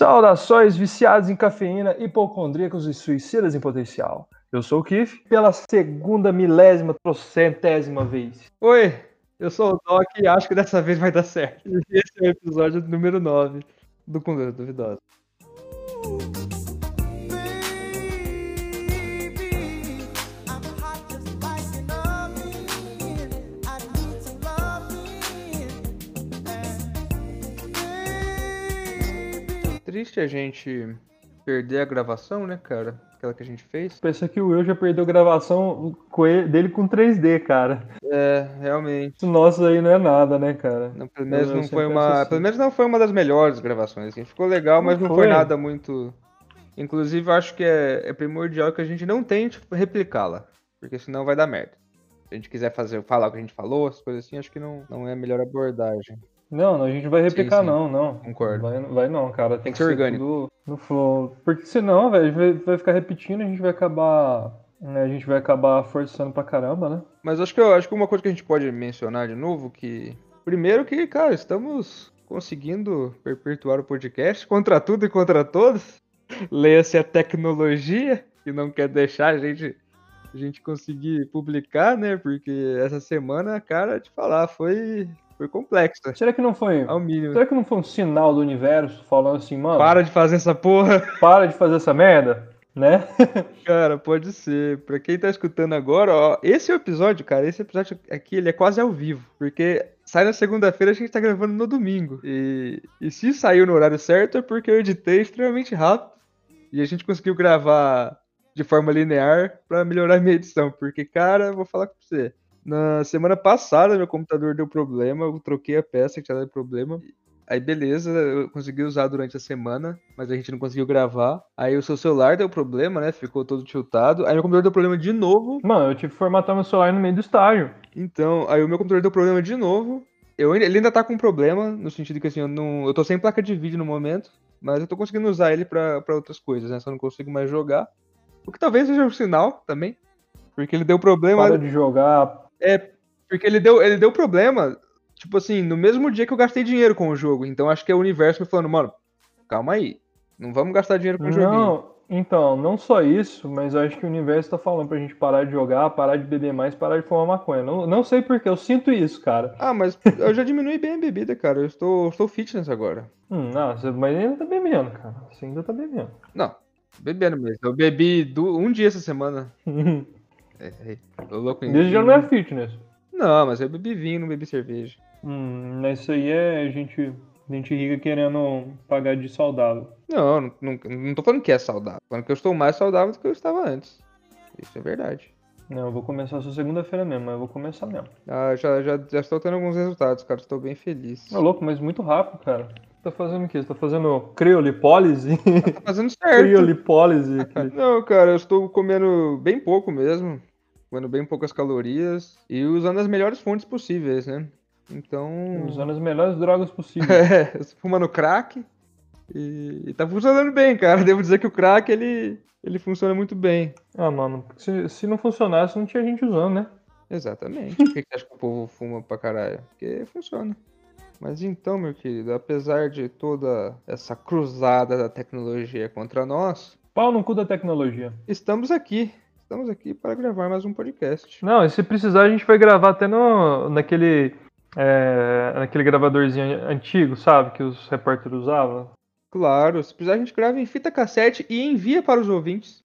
Saudações viciados em cafeína, hipocondríacos e suicidas em potencial. Eu sou o Kiff, pela segunda milésima, trocentésima vez. Oi, eu sou o Doc e acho que dessa vez vai dar certo. Esse é o episódio número 9 do Conversa Duvidosa. Triste a gente perder a gravação, né, cara? Aquela que a gente fez. Pensa que o Will já perdeu gravação com ele- dele com 3D, cara. É, realmente. Isso nosso aí não é nada, né, cara? Não, pelo menos Eu não foi uma. assim. Pelo menos não foi uma das melhores gravações. assim. Ficou legal, mas Não não foi foi. nada muito. Inclusive, acho que é, é primordial que a gente não tente replicá-la. Porque senão vai dar merda. Se a gente quiser fazer, falar o que a gente falou, essas coisas assim, acho que não, não é a melhor abordagem. Não, não, a gente vai replicar, sim. não, não. Concordo. Vai, vai não, cara. Tem, que ser orgânico. no flow. Porque senão, velho, vai, vai ficar repetindo, a gente vai acabar. né, a gente vai acabar forçando pra caramba, né? Mas acho que, acho que uma coisa que a gente pode mencionar de novo, que. Primeiro que, cara, estamos conseguindo perpetuar o podcast contra tudo e contra todos. Leia-se a tecnologia, que não quer deixar a gente, a gente conseguir publicar, né? Porque essa semana, cara, te falar, foi, foi complexa. Será que não foi. Ao mínimo. Será que não foi um sinal do universo falando assim, mano, para, Para de fazer essa porra. de fazer essa merda? Né? Cara, pode ser. Pra quem tá escutando agora, ó, esse é episódio, cara, esse episódio aqui, ele é quase ao vivo, porque sai na segunda-feira, a gente tá gravando no domingo. E, e se saiu no horário certo é porque eu editei extremamente rápido e a gente conseguiu gravar de forma linear pra melhorar minha edição, porque, cara, vou falar com você. Na semana passada, meu computador deu problema, eu troquei a peça que tinha dado problema. Aí beleza, eu consegui usar durante a semana, mas a gente não conseguiu gravar. Aí o seu celular deu problema, né? Ficou todo tiltado. Aí meu computador deu problema de novo. Mano, eu tive que formatar meu celular no meio do estágio. Então, aí o meu computador deu problema de novo. Eu, ele ainda tá com problema, no sentido que assim, eu não. Eu tô sem placa de vídeo no momento, mas eu tô conseguindo usar ele pra, pra outras coisas, né? Só não consigo mais jogar. O que talvez seja um sinal também. Porque ele deu problema. Para de jogar. É, porque ele deu, ele deu problema, tipo assim, no mesmo dia que eu gastei dinheiro com o jogo. Então acho que é o universo me falando, mano, calma aí. Não vamos gastar dinheiro com o joguinho. Não, então, não só isso, mas eu acho que o universo tá falando pra gente parar de jogar, parar de beber mais, parar de fumar maconha. Não, não sei porquê, eu sinto isso, cara. Ah, mas eu já diminui bem a bebida, cara. Eu estou, eu estou fitness agora. Hum, não, mas ainda tá bebendo, cara. Você ainda tá bebendo. Não, bebendo mesmo. Eu bebi um dia essa semana. É, é, tô louco em- Desde já não é fitness. Não, mas eu bebi vinho, não bebi cerveja. Hum, mas isso aí é gente, gente rica querendo pagar de saudável. Não, não, não, não tô falando que é saudável. Tô falando que eu estou mais saudável do que eu estava antes. Isso é verdade. Não, eu vou começar só segunda-feira mesmo, mas eu vou começar mesmo. Ah, já, já, já estou tendo alguns resultados, cara. Estou bem feliz. É louco, mas muito rápido, cara. Você tá fazendo o quê? Você tá fazendo criolipólise? Tá fazendo certo. criolipólise. aquele- Não, cara, eu estou comendo bem pouco mesmo. Comendo bem poucas calorias. E usando as melhores fontes possíveis, né? Então. Usando as melhores drogas possíveis. É, fumando crack. E, e tá funcionando bem, cara. Devo dizer que o crack, ele, ele funciona muito bem. Ah, mano, se, se não funcionasse, não tinha gente usando, né? Exatamente. Por que que você acha que o povo fuma pra caralho? Porque funciona. Mas então, meu querido, apesar de toda essa cruzada da tecnologia contra nós, Pau no cu da tecnologia. estamos aqui. Estamos aqui para gravar mais um podcast. Não, e se precisar, a gente vai gravar até no, naquele, é, naquele gravadorzinho antigo, sabe? Que os repórteres usavam. Claro, se precisar a gente grava em fita cassete e envia para os ouvintes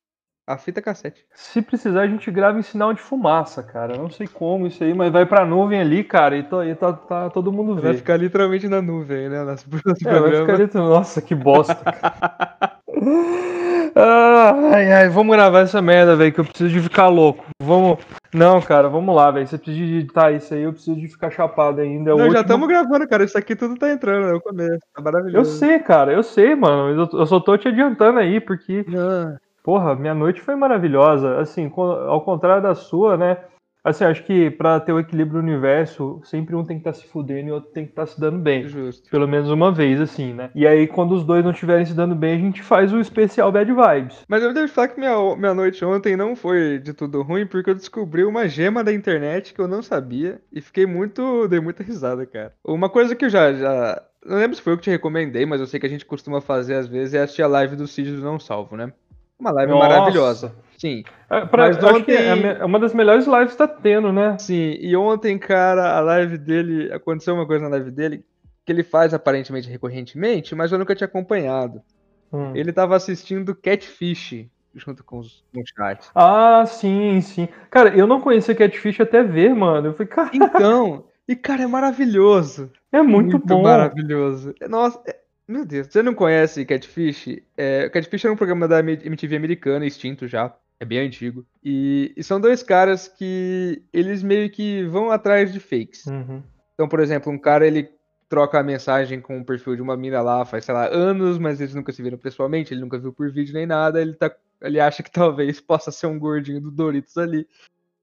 a fita cassete. Se precisar, a gente grava em sinal de fumaça, cara. Não sei como isso aí, mas vai pra nuvem ali, cara, e, to- e tá, tá todo mundo Vai vê. ficar literalmente na nuvem, né? Nosso, nosso É, vai ficar ali, nossa, que bosta. cara. Ai, ai, vamos gravar essa merda, velho, que eu preciso de ficar louco. Vamos. Não, cara, vamos lá, velho. Você precisa de editar isso aí, eu preciso de ficar chapado ainda. É o Não, já estamos gravando, cara. Isso aqui tudo tá entrando, é o começo. Tá Eu maravilhoso. sei, cara, eu sei, mano. mas Eu, eu só tô te adiantando aí, porque, Ah, porra, minha noite foi maravilhosa. Assim, ao contrário da sua, né? Assim, acho que pra ter o equilíbrio no universo, sempre um tem que estar se fudendo e o outro tem que estar se dando bem. justo. Pelo menos uma vez, assim, né? E aí, quando os dois não estiverem se dando bem, a gente faz o especial Bad Vibes. Mas eu devo falar que minha, minha noite ontem não foi de tudo ruim, porque eu descobri uma gema da internet que eu não sabia e fiquei muito. dei muita risada, cara. Uma coisa que eu já, já não lembro se foi eu que te recomendei, mas eu sei que a gente costuma fazer às vezes é assistir a live do Cid do Não Salvo, né? Uma live Nossa. maravilhosa. Sim. É, pra, Mas ontem- que é, é uma das melhores lives que tá tendo, né? Sim, e ontem, cara, a live dele, aconteceu uma coisa na live dele que ele faz aparentemente recorrentemente, mas eu nunca tinha acompanhado. Hum. Ele tava assistindo Catfish junto com os com o chat. Ah, sim, sim. Cara, eu não conhecia Catfish até ver, mano. Eu falei, cara, Então, e cara, é maravilhoso. é muito, bom. maravilhoso. Nossa, é- meu Deus, você não conhece Catfish? É, Catfish era um programa da MTV americana, extinto já. É bem antigo. E, e são dois caras que eles meio que vão atrás de fakes. Uhum. Então, por exemplo, um cara ele troca a mensagem com o perfil de uma mina lá faz, sei lá, anos, mas eles nunca se viram pessoalmente, ele nunca viu por vídeo nem nada, ele, tá, ele acha que talvez possa ser um gordinho do Doritos ali.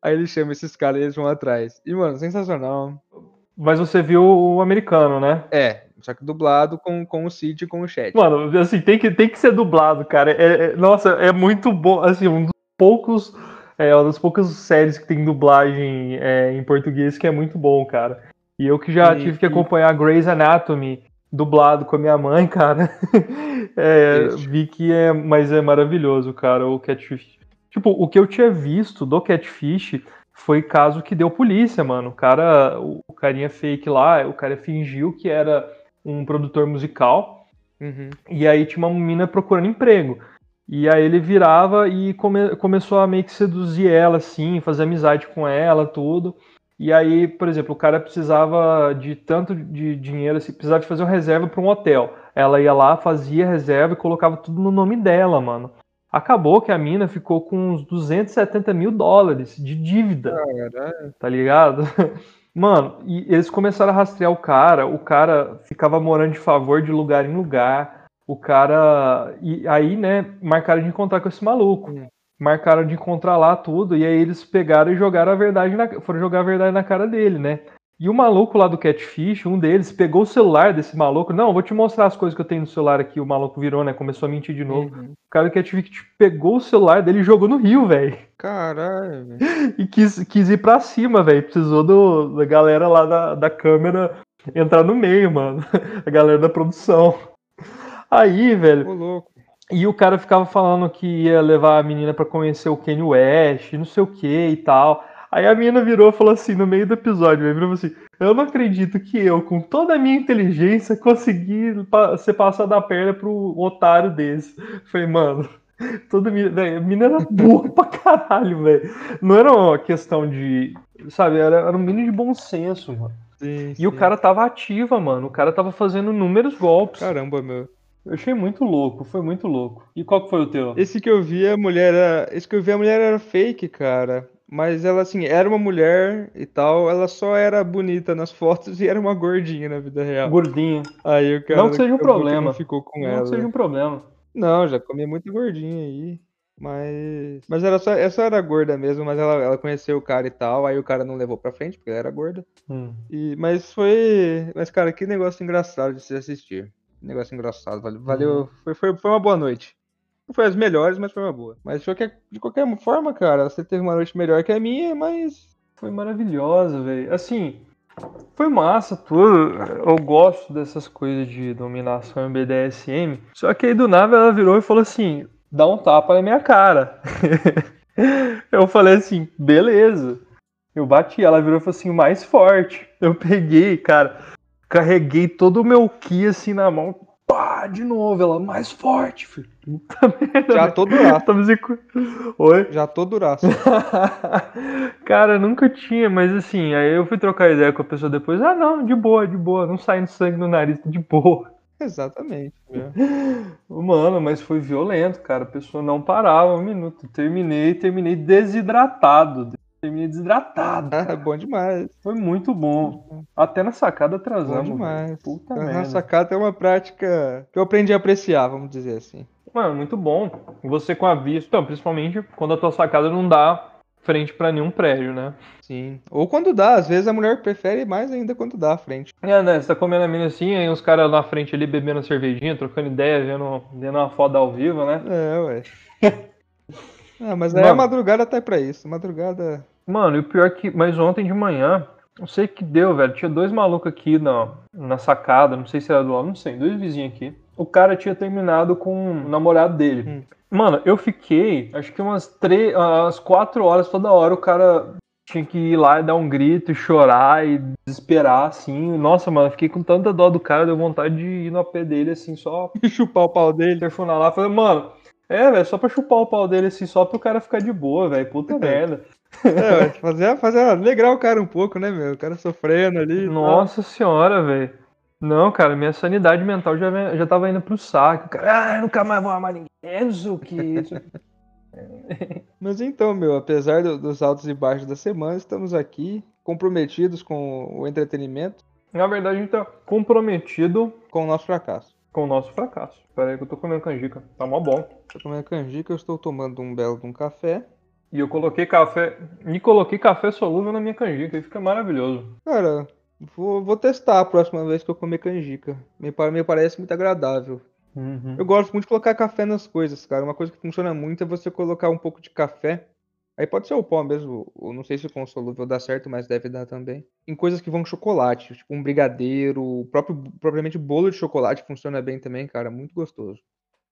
Aí ele chama esses caras e eles vão atrás. E, mano, sensacional. Mas você viu o americano, né? É, só que dublado com, com o Cid e com o chat. Mano, assim, tem que, tem que ser dublado, cara. É, é- nossa, é muito bom. Assim, um dos poucos. É uma das poucas séries que tem dublagem é, em português que é muito bom, cara. E eu que já E- tive que acompanhar Grey's Anatomy dublado com a minha mãe, cara. é, vi que é. Mas é maravilhoso, cara, o Catfish. Tipo, o que eu tinha visto do Catfish foi caso que deu polícia, mano. O cara, o carinha fake lá, o cara fingiu que era um produtor musical. Uhum. E aí tinha uma menina procurando emprego. E aí ele virava e come- começou a meio que seduzir ela, assim, fazer amizade com ela, tudo. E aí, por exemplo, o cara precisava de tanto de dinheiro, assim, precisava de fazer uma reserva para um hotel. Ela ia lá, fazia reserva e colocava tudo no nome dela, mano. Acabou que a mina ficou com uns 270 mil dólares de dívida tá ligado? Mano, e eles começaram a rastrear o cara, o cara ficava morando de favor de lugar em lugar, o cara. E aí, né, marcaram de encontrar com esse maluco. Hum. Marcaram de encontrar lá tudo, e aí eles pegaram e jogaram a verdade na. foram jogar a verdade na cara dele, né? E o maluco lá do Catfish, um deles, pegou o celular desse maluco. Não, vou te mostrar as coisas que eu tenho no celular aqui. O maluco virou, né? Começou a mentir de novo. Uhum. O cara do Catfish pegou o celular dele e jogou no rio, velho Caralho, velho. e quis, quis ir pra cima, velho. Precisou do, da galera lá da, da câmera entrar no meio, mano. A galera da produção. Aí, velho, Ô, louco. e o cara ficava falando que ia levar a menina pra conhecer o Kanye West, não sei o que e tal. Aí a menina virou e falou assim, no meio do episódio, virou assim, eu não acredito que eu, com toda a minha inteligência, consegui ser passado da perna pro otário desse. Falei, mano, toda a mina era burra pra caralho, velho. Não era uma questão de, sabe, era, era um mínimo de bom senso, mano. Sim, E o cara tava ativa, mano, o cara tava fazendo inúmeros golpes. Caramba, meu. Eu achei muito louco, foi muito louco. E qual que foi o teu? Esse que eu vi, a mulher era. Esse que eu vi, a mulher era fake, cara. Mas ela, assim, era uma mulher e tal. Ela só era bonita nas fotos e era uma gordinha na vida real. Gordinho. Aí o cara. Não que seja um problema. não ficou com Não ela. que seja um problema. Não, já comia muito gordinha aí. Mas. Mas era só, ela só era gorda mesmo, mas ela, ela conheceu o cara e tal. Aí o cara não levou pra frente, porque ela era gorda. Hum. E, mas foi. Mas, cara, que negócio engraçado de se assistir. Negócio engraçado. Valeu. valeu foi, foi, foi uma boa noite. Não foi as melhores, mas foi uma boa. Mas de qualquer, de qualquer forma, cara, você teve uma noite melhor que a minha, mas. Foi maravilhosa, velho. Assim, foi massa tudo. Eu gosto dessas coisas de dominação em BDSM. Só que aí do nada ela virou e falou assim: dá um tapa na minha cara. Eu falei assim, beleza. Eu bati, ela virou e falou assim, mais forte. Eu peguei, cara, carreguei todo o meu ki assim na mão. Pá, de novo, ela, mais forte, filho. Puta merda. Já tô duraço. Zico- Oi? Já tô duraço. Cara, nunca tinha, mas assim, aí eu fui trocar ideia com a pessoa depois. Ah, não, de boa, de boa, não saindo sangue no nariz, de boa. Exatamente. Mano, mas foi violento, cara. A pessoa não parava um minuto. Terminei, terminei desidratado. Terminei desidratado. Ah, bom demais. Foi muito bom. Até na sacada Bom atrasamos. demais. velho. Puta A merda. nossa carta é uma prática que eu aprendi a apreciar, vamos dizer assim. Mano, muito bom. Você com a vista, então, principalmente quando a tua sacada não dá frente pra nenhum prédio, né? Sim. Ou quando dá, às vezes a mulher prefere mais ainda quando dá à frente. É, né? Você tá comendo a mina assim, aí os caras na frente ali bebendo a cervejinha, trocando ideia, vendo, vendo uma foda ao vivo, né? É, ué. ah, mas aí Mano. a madrugada tá pra isso. Madrugada. Mano, e o pior é que. Mas ontem de manhã, Não sei o que deu, velho. Tinha dois malucos aqui na, na sacada, não sei se era do lado, não sei, dois vizinhos aqui. O cara tinha terminado com o namorado dele. Hum. Mano, eu fiquei, acho que umas três, umas quatro horas toda hora o cara tinha que ir lá e dar um grito e chorar e desesperar, assim. Nossa, mano, eu fiquei com tanta dó do cara, deu vontade de ir no AP dele, assim, só Chupar o pau dele. telefonar lá. Falei, mano, é, velho, só pra chupar o pau dele, assim, só pro cara ficar de boa, velho. Puta merda. É, fazer, fazer, alegrar o cara um pouco, né, meu? O cara sofrendo ali. Nossa senhora, velho. Não, cara, minha sanidade mental já, já tava indo pro saco. Cara, ah, nunca mais vou amar ninguém, não sei o que. isso. Mas então, meu, apesar do- dos altos e baixos da semana, estamos aqui comprometidos com o entretenimento, Na verdade, a gente tá comprometido com o nosso fracasso. com o nosso fracasso. Pera aí que eu tô comendo canjica. Tá mó bom. Tô comendo canjica, eu estou tomando um belo de um café. E eu coloquei café. E coloquei café solúvel na minha canjica. E fica maravilhoso. Cara, vou, vou testar a próxima vez que eu comer canjica. Me, me parece muito agradável. Uhum. Eu gosto muito de colocar café nas coisas, cara. Uma coisa que funciona muito é você colocar um pouco de café. Aí pode ser o pó mesmo, ou não sei se com solúvel dá certo, mas deve dar também. Em coisas que vão com chocolate, tipo um brigadeiro, o próprio, propriamente bolo de chocolate funciona bem também, cara. Muito gostoso.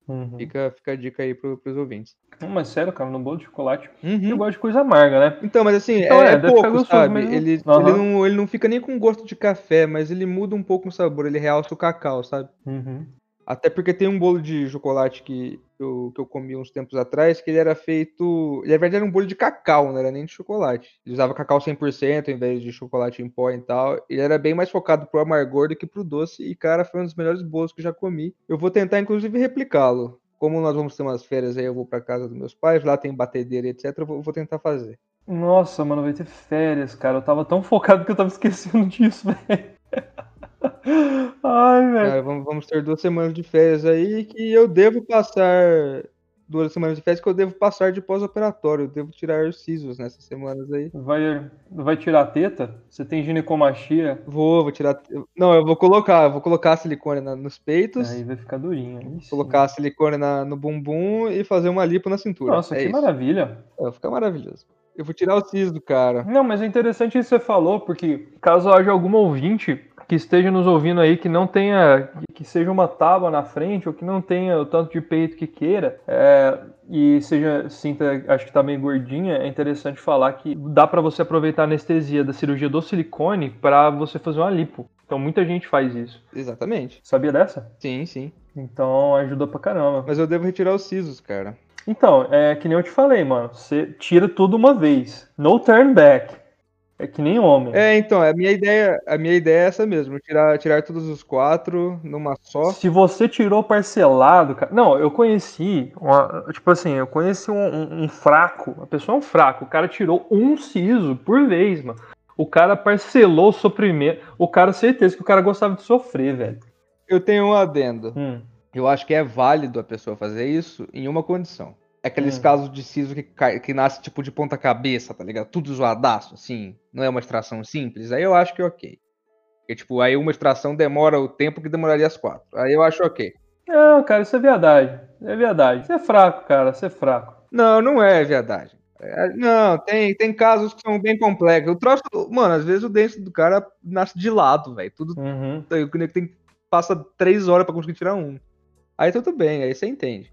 Uhum. Fica, fica a dica aí pro, pros ouvintes. Não, mas sério, cara, no bolo de chocolate. Uhum. Eu gosto de coisa amarga, né? Então, mas assim, Então, é, é, é pouco, gostoso, sabe? mas Ele, Aham. ele, não, ele não fica nem com gosto de café, mas ele muda um pouco o sabor, ele realça o cacau, sabe? Uhum. Até porque tem um bolo de chocolate que eu, que eu comi uns tempos atrás, que ele era feito. Ele, na verdade, era um bolo de cacau, não era nem de chocolate. Ele usava cacau 100% em vez de chocolate em pó e tal. Ele era bem mais focado pro amargor do que pro doce. E, cara, foi um dos melhores bolos que eu já comi. Eu vou tentar, inclusive, replicá-lo. Como nós vamos ter umas férias aí, eu vou pra casa dos meus pais, lá tem batedeira etc. Eu vou, vou tentar fazer. Nossa, mano, vai ter férias, cara. Eu tava tão focado que eu tava esquecendo disso, velho. Ai, velho. Cara, vamos, vamos ter duas semanas de férias aí que eu devo passar. Duas semanas de férias que eu devo passar de pós-operatório. Eu devo tirar os sisos nessas semanas aí. Vai, vai tirar a teta? Você tem ginecomastia? Vou, vou tirar. Não, eu vou colocar, eu vou colocar silicone na- nos peitos, Aí vai ficar durinho. Colocar silicone na- no bumbum e fazer uma lipo na cintura. Nossa, é que isso. maravilha. É, Vai ficar maravilhoso. Eu vou tirar o siso, cara. Não, mas é interessante isso que você falou, porque caso haja algum ouvinte que esteja nos ouvindo aí que não tenha, que seja uma tábua na frente ou que não tenha o tanto de peito que queira é, e seja sinta, acho que tá meio gordinha, é interessante falar que dá pra você aproveitar a anestesia da cirurgia do silicone pra você fazer uma lipo. Então muita gente faz isso. Exatamente. Sabia dessa? Sim, sim. Então ajuda pra caramba. Mas eu devo retirar os sisos, cara. Então, é que nem eu te falei, mano. Você tira tudo uma vez. No turn back. É que nem homem. É, então, a minha ideia, a minha ideia é essa mesmo, tirar, tirar todos os quatro numa só. Se você tirou parcelado, cara. Não, eu conheci. uma- tipo assim, eu conheci um, um- um fraco. A pessoa é um fraco. O cara tirou um siso por vez, mano. O cara parcelou o sofrimento. O cara, certeza que o cara gostava de sofrer, velho. Eu tenho um adendo. Hum. Eu acho que é válido a pessoa fazer isso em uma condição. É aqueles Hum. casos de siso que, cai- que nasce tipo de ponta cabeça, tá ligado? Tudo zoadaço, assim. Não é uma extração simples. Aí eu acho que é ok. Porque, tipo, aí uma extração demora o tempo que demoraria as quatro. Aí eu acho ok. Não, cara, isso é verdade. É verdade. Você é fraco, cara. Você é fraco. Não, não é verdade. É, não, tem, tem casos que são bem complexos. O troço, mano, às vezes o dente do cara nasce de lado, velho. Tudo Uhum. tem, tem, passa três horas pra conseguir tirar um. Aí tudo bem, aí você entende.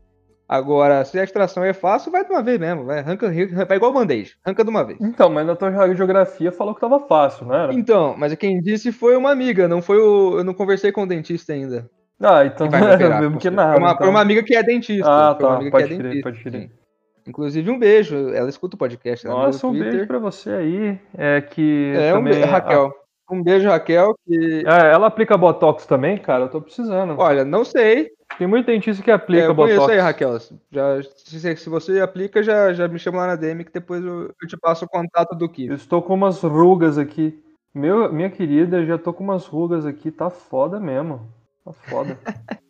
Agora, se a extração é fácil, vai de uma vez mesmo. Vai, arranca, vai igual band-aid, arranca de uma vez. Então, mas na tua geografia falou que tava fácil, não era? Então, mas quem disse foi uma amiga, não foi o. Eu não conversei com o dentista ainda. Ah, então não operar. mesmo que Foi nada. uma, então. foi uma amiga que é dentista. Ah, foi uma tá. amiga Pode que é crer, dentista. pode crer. sim. Inclusive, um beijo. Ela escuta o podcast. Nossa, um beijo pra você aí. É que. É, um também, be... Raquel. Um beijo, Raquel, que. É, ela aplica Botox também, cara? Eu tô precisando. Olha, não sei. Tem muito dentista que É, aplica eu conheço Botox. aí, Raquel. Já, se, se você aplica, já, já me chama lá na DM que depois eu, eu te passo o contato do Kiff. estou com umas rugas aqui. Meu, minha querida, já tô com umas rugas aqui. Tá foda mesmo. Tá foda.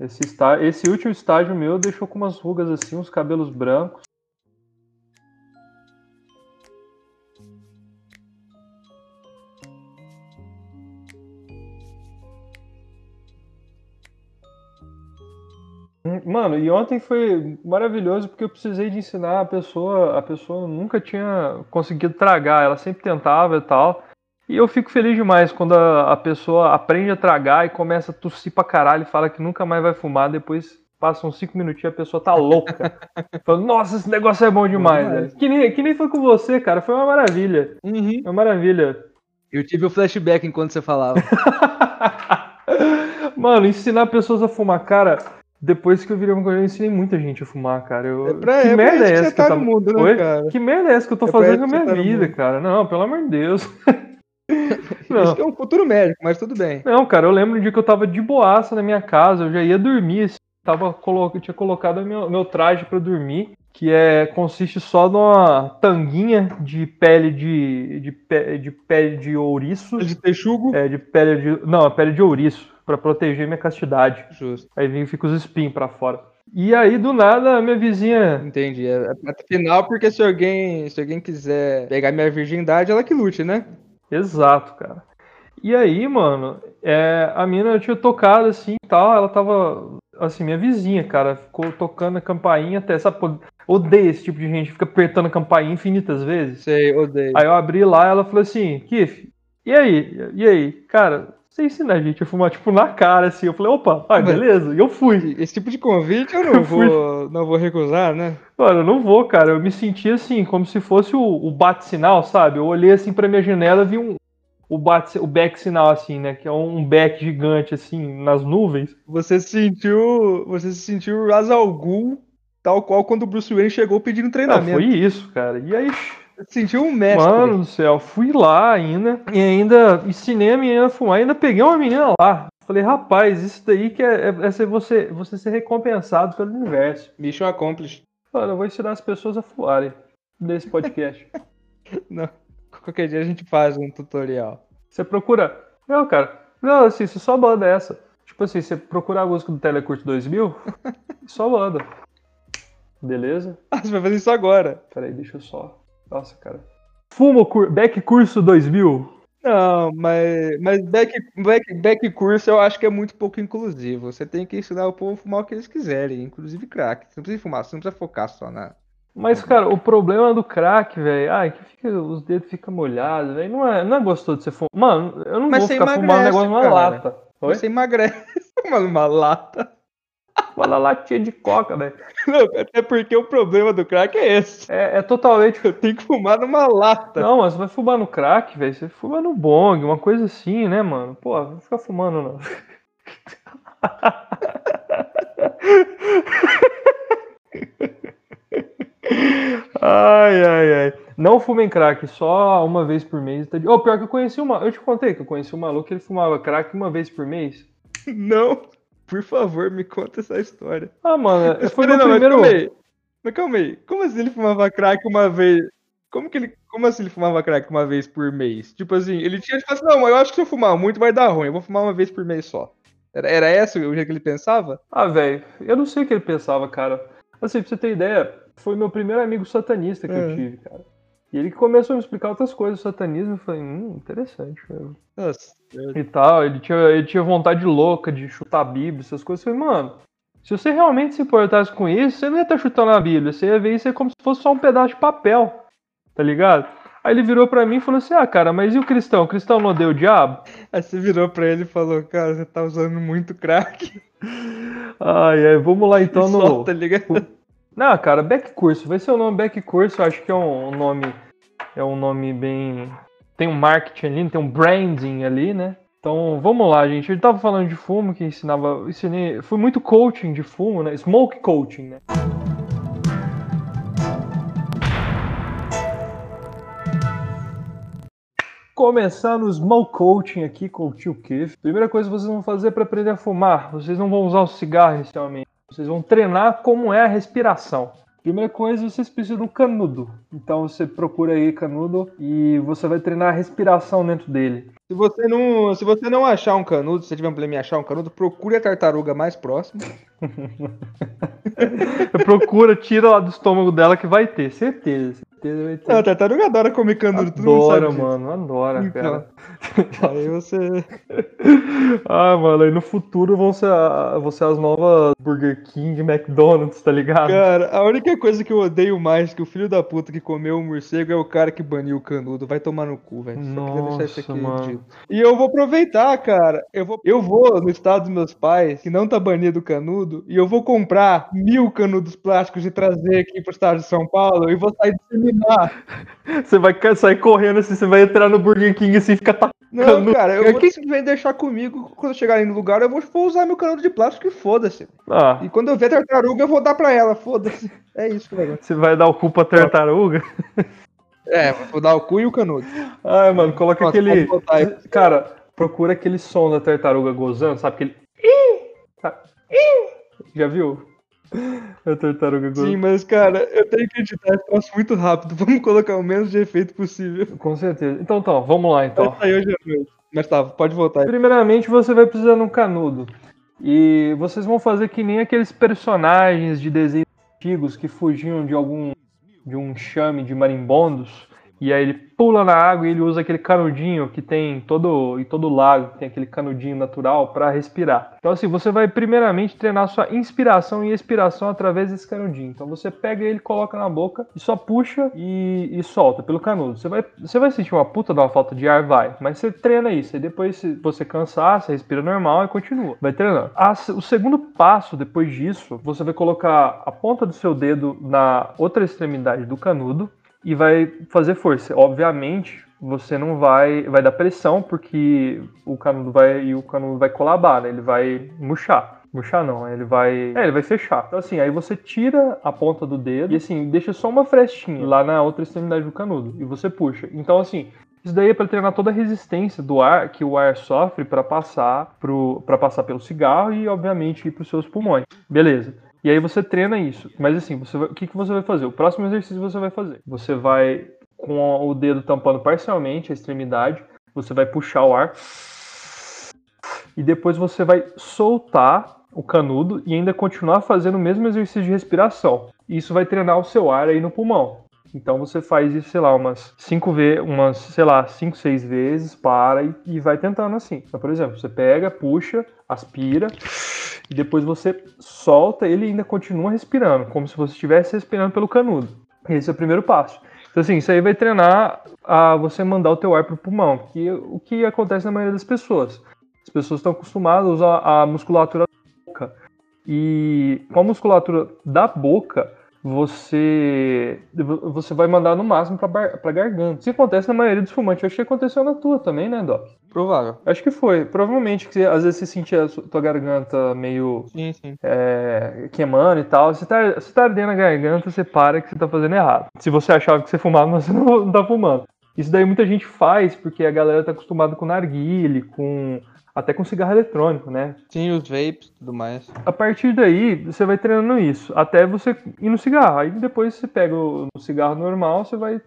esse, está... esse último estágio meu deixou com umas rugas assim, uns cabelos brancos. Mano, e ontem foi maravilhoso porque eu precisei de ensinar a pessoa, a pessoa nunca tinha conseguido tragar, ela sempre tentava e tal. E eu fico feliz demais quando a, a pessoa aprende a tragar e começa a tossir pra caralho e fala que nunca mais vai fumar, depois passam 5 minutinhos e a pessoa tá louca. Fala, Nossa, esse negócio é bom demais, velho. Que nem, que nem foi com você, cara. Foi uma maravilha. Uhum. Uma maravilha. Eu tive o flashback enquanto você falava. Mano, ensinar pessoas a fumar, cara. Depois que eu virei uma coisa, eu ensinei muita gente a fumar, cara. Eu... É pra- que é merda é que essa você tá eu no mundo, né, cara? Que merda é essa que eu tô É fazendo isso com a que minha tá vida, cara? Não, pelo amor de Deus. Não. Isso que é um futuro médico, mas tudo bem. Não, cara, eu lembro um dia que eu tava de boaça na minha casa, eu já ia dormir, assim, tava colo... eu tinha colocado meu, meu traje pra dormir, que é consiste só numa tanguinha de pele de de, pe- de pele de ouriço, De texugo. é, de pele de não, pele de ouriço, pra proteger minha castidade. Justo. Aí vem fica os espinhos pra fora. E aí do nada a minha vizinha, Entendi. É, é final porque se alguém, se alguém quiser pegar minha virgindade, ela que lute, né? exato, cara. E aí, mano, é, a mina tinha tocado assim e tal, ela tava, assim, minha vizinha, cara, ficou tocando a campainha até, sabe, odeio esse tipo de gente, fica apertando a campainha infinitas vezes. Sei, odeio. Aí eu abri lá, ela falou assim, Kif, e aí? E aí? Cara, você ensina a gente a fumar, tipo, na cara, assim. Eu falei, opa, ah, beleza. E eu fui. Esse tipo de convite eu não Eu vou, não vou recusar, né? Mano, eu não vou, cara. Eu me senti assim, como se fosse o, o bate-sinal, sabe? Eu olhei assim pra minha janela e vi um, o, bate, o back-sinal, assim, né? Que é um back gigante, assim, nas nuvens. Você se sentiu, você se sentiu Ra's al Ghul, tal qual quando o Bruce Wayne chegou pedindo Ah, treinamento. foi isso, cara. E aí, sentiu um mestre. mano do céu, fui lá ainda e ainda ensinei a menina a fumar. Ainda peguei uma menina lá. Falei, rapaz, isso daí que é, é, é ser você, você ser recompensado pelo universo. Mission accomplished. Mano, eu vou ensinar as pessoas a fumarem nesse podcast. Não. Qualquer dia a gente faz um tutorial. Você procura. Não, cara. Não, assim, você só manda essa. Tipo assim, você procura a música do Telecurso 2000, só manda. Beleza? Ah, você vai fazer isso agora. Peraí, deixa eu só. Nossa, cara. Fumo cur... Back Curso 2000. Não, mas, mas back, back, back curso eu acho que é muito pouco inclusivo. Você tem que ensinar o povo a fumar o que eles quiserem, inclusive crack. Você não precisa fumar, você não precisa focar só na. Mas, cara, o problema do crack, velho, ai, que fica, os dedos ficam molhados, velho. Não é, não é gostoso de você fumar. Mano, eu não Mas vou ficar fumando um negócio numa lata. Oi? Você emagrece fumando uma lata. Fala latinha de coca, velho. Não, até porque o problema do crack é esse. É, é totalmente. Eu tenho que fumar numa lata. Não, mas você vai fumar no crack, velho. Você fuma no bong, uma coisa assim, né, mano? Pô, não fica fumando, não. Ai, ai, ai. Não fumem crack, só uma vez por mês. Tá de... oh, pior que eu conheci uma. Eu te contei que eu conheci um maluco que ele fumava crack uma vez por mês. Não, por favor, me conta essa história. Ah, mano, foi Espera, meu não, primeiro. Mas calma aí. Mas calma aí. Como assim ele fumava crack uma vez? Como que ele. Como assim ele fumava crack uma vez por mês? Tipo assim, ele tinha tipo assim, não, mas eu acho que se eu fumar muito vai dar ruim. Eu vou fumar uma vez por mês só. Era, era esse o jeito que ele pensava? Ah, velho, eu não sei o que ele pensava, cara. Assim, pra você ter ideia, foi meu primeiro amigo satanista que É. eu tive, cara. E ele começou a me explicar outras coisas do satanismo. Eu falei, hum, interessante, mesmo. Nossa. eu- E tal, ele tinha, ele tinha vontade louca de chutar a Bíblia, essas coisas. Eu falei, mano, se você realmente se importasse com isso, você não ia estar chutando a Bíblia. Você ia ver isso como se fosse só um pedaço de papel, tá ligado? Aí ele virou pra mim e falou assim: Ah, cara, mas e o cristão? O cristão não odeia o diabo? Aí você virou pra ele e falou, cara, você tá usando muito crack. Ai, ai, vamos lá então e no. solta, tá ligado? Não, cara, back curso. Vai ser o nome back curso. Acho que é um, nome. É um nome bem. Tem um marketing ali, tem um branding ali, né? Então vamos lá, gente. Eu tava falando de fumo, que ensinava. Ensinei. Fui muito coaching de fumo, né? Smoke coaching, né? Começando o smoke coaching aqui com o tio Keith. Primeira coisa que vocês vão fazer para aprender a fumar, vocês não vão usar o cigarro inicialmente. Vocês vão treinar como é a respiração. Primeira coisa, vocês precisam de um canudo. Então você procura aí canudo e você vai treinar a respiração dentro dele. Se você não, se você não achar um canudo, se você tiver um problema em achar um canudo, procure a tartaruga mais próxima. Procura, tira lá do estômago dela que vai ter, certeza. Ter- Não, a tartaruga adora comer sabe Adora, mano, adora, Então. cara. Aí você. Ah, mano, aí no futuro vão ser, a- vão ser as novas Burger King, McDonald's, tá ligado? Cara, a única coisa que eu odeio mais que o filho da puta que comeu o morcego é o cara que baniu o canudo. Vai tomar no cu, velho. Só queria deixar isso Nossa, aqui mano. E eu vou aproveitar, cara. Eu vou, eu vou no estado dos meus pais, que não tá banido o canudo, e eu vou comprar mil canudos plásticos e trazer aqui pro estado de São Paulo e vou sair Você vai sair correndo assim, você vai entrar no Burger King assim, fica tá. Não, cara, eu vou simplesmente deixar comigo. Quando eu chegar aí no lugar, eu vou, vou usar meu canudo de plástico e foda-se. Ah, E quando eu ver tartaruga, eu vou dar pra ela, foda-se. É isso, velho. você vai dar o cu pra tartaruga? É, vou dar o cu e o canudo. Ai, mano, coloca Pronto, aquele. Cara, procura aquele som da tartaruga gozando, sabe? Aquele. Ih! Ih! Já viu? A tartaruga gozando. Sim, mas, cara, eu tenho que editar esse troço muito rápido. Vamos colocar o menos de efeito possível. Com certeza. Então tá, vamos lá então. Vai sair hoje à noite. Mas tá, pode voltar aí. Primeiramente, você vai precisar de um canudo. E vocês vão fazer que nem aqueles personagens de desenhos antigos que fugiam de algum de um chame de marimbondos. E aí ele pula na água e ele usa aquele canudinho que tem todo e todo lago, tem aquele canudinho natural para respirar. Então assim, você vai primeiramente treinar sua inspiração e expiração através desse canudinho. Então você pega ele, coloca na boca e só puxa e, e solta pelo canudo. Você vai, você vai sentir uma puta de uma falta de ar, vai, mas você treina isso. E depois, se você cansar, você respira normal e continua. Vai treinando. A- o segundo passo depois disso, você vai colocar a ponta do seu dedo na outra extremidade do canudo e vai fazer força. Obviamente, você não vai vai dar pressão porque o canudo vai e o canudo vai colabar, né? Ele vai murchar. Murchar não, ele vai, é, ele vai fechar. Então assim, aí você tira a ponta do dedo e assim, deixa só uma frestinha lá na outra extremidade do canudo e você puxa. Então assim, isso daí é para treinar toda a resistência do ar que o ar sofre para passar para passar pelo cigarro e obviamente ir para os seus pulmões. Beleza. E aí você treina isso. Mas assim, você vai- o que, que você vai fazer? O próximo exercício você vai fazer. Você vai, com o dedo tampando parcialmente a extremidade, você vai puxar o ar. E depois você vai soltar o canudo e ainda continuar fazendo o mesmo exercício de respiração. Isso vai treinar o seu ar aí no pulmão. Então você faz isso, sei lá, umas cinco vezes, umas, sei lá, cinco, seis vezes, para e, e vai tentando assim. Então, por exemplo, você pega, puxa, aspira e depois você solta ele ainda continua respirando, como se você estivesse respirando pelo canudo. Esse é o primeiro passo. Então, assim, isso aí vai treinar a você mandar o teu ar pro pulmão, que é o que acontece na maioria das pessoas. As pessoas estão acostumadas a usar a musculatura da boca. E com a musculatura da boca, você você vai mandar no máximo bar- pra garganta. Isso acontece na maioria dos fumantes. Eu acho que aconteceu na tua também, né, Doc? Provável. Acho que foi. Provavelmente que às vezes você sentia a sua- tua garganta meio Sim, sim. é, queimando e tal. Se tá, se tá ardendo a garganta, você para que você tá fazendo errado. Se você achava que você fumava, mas você não, não tá fumando. Isso daí muita gente faz porque a galera tá acostumada com narguile, com até com cigarro eletrônico, né? Sim, os vapes e tudo mais. A partir daí, você vai treinando isso, até você ir no cigarro. Aí depois você pega o, no cigarro normal, você vai,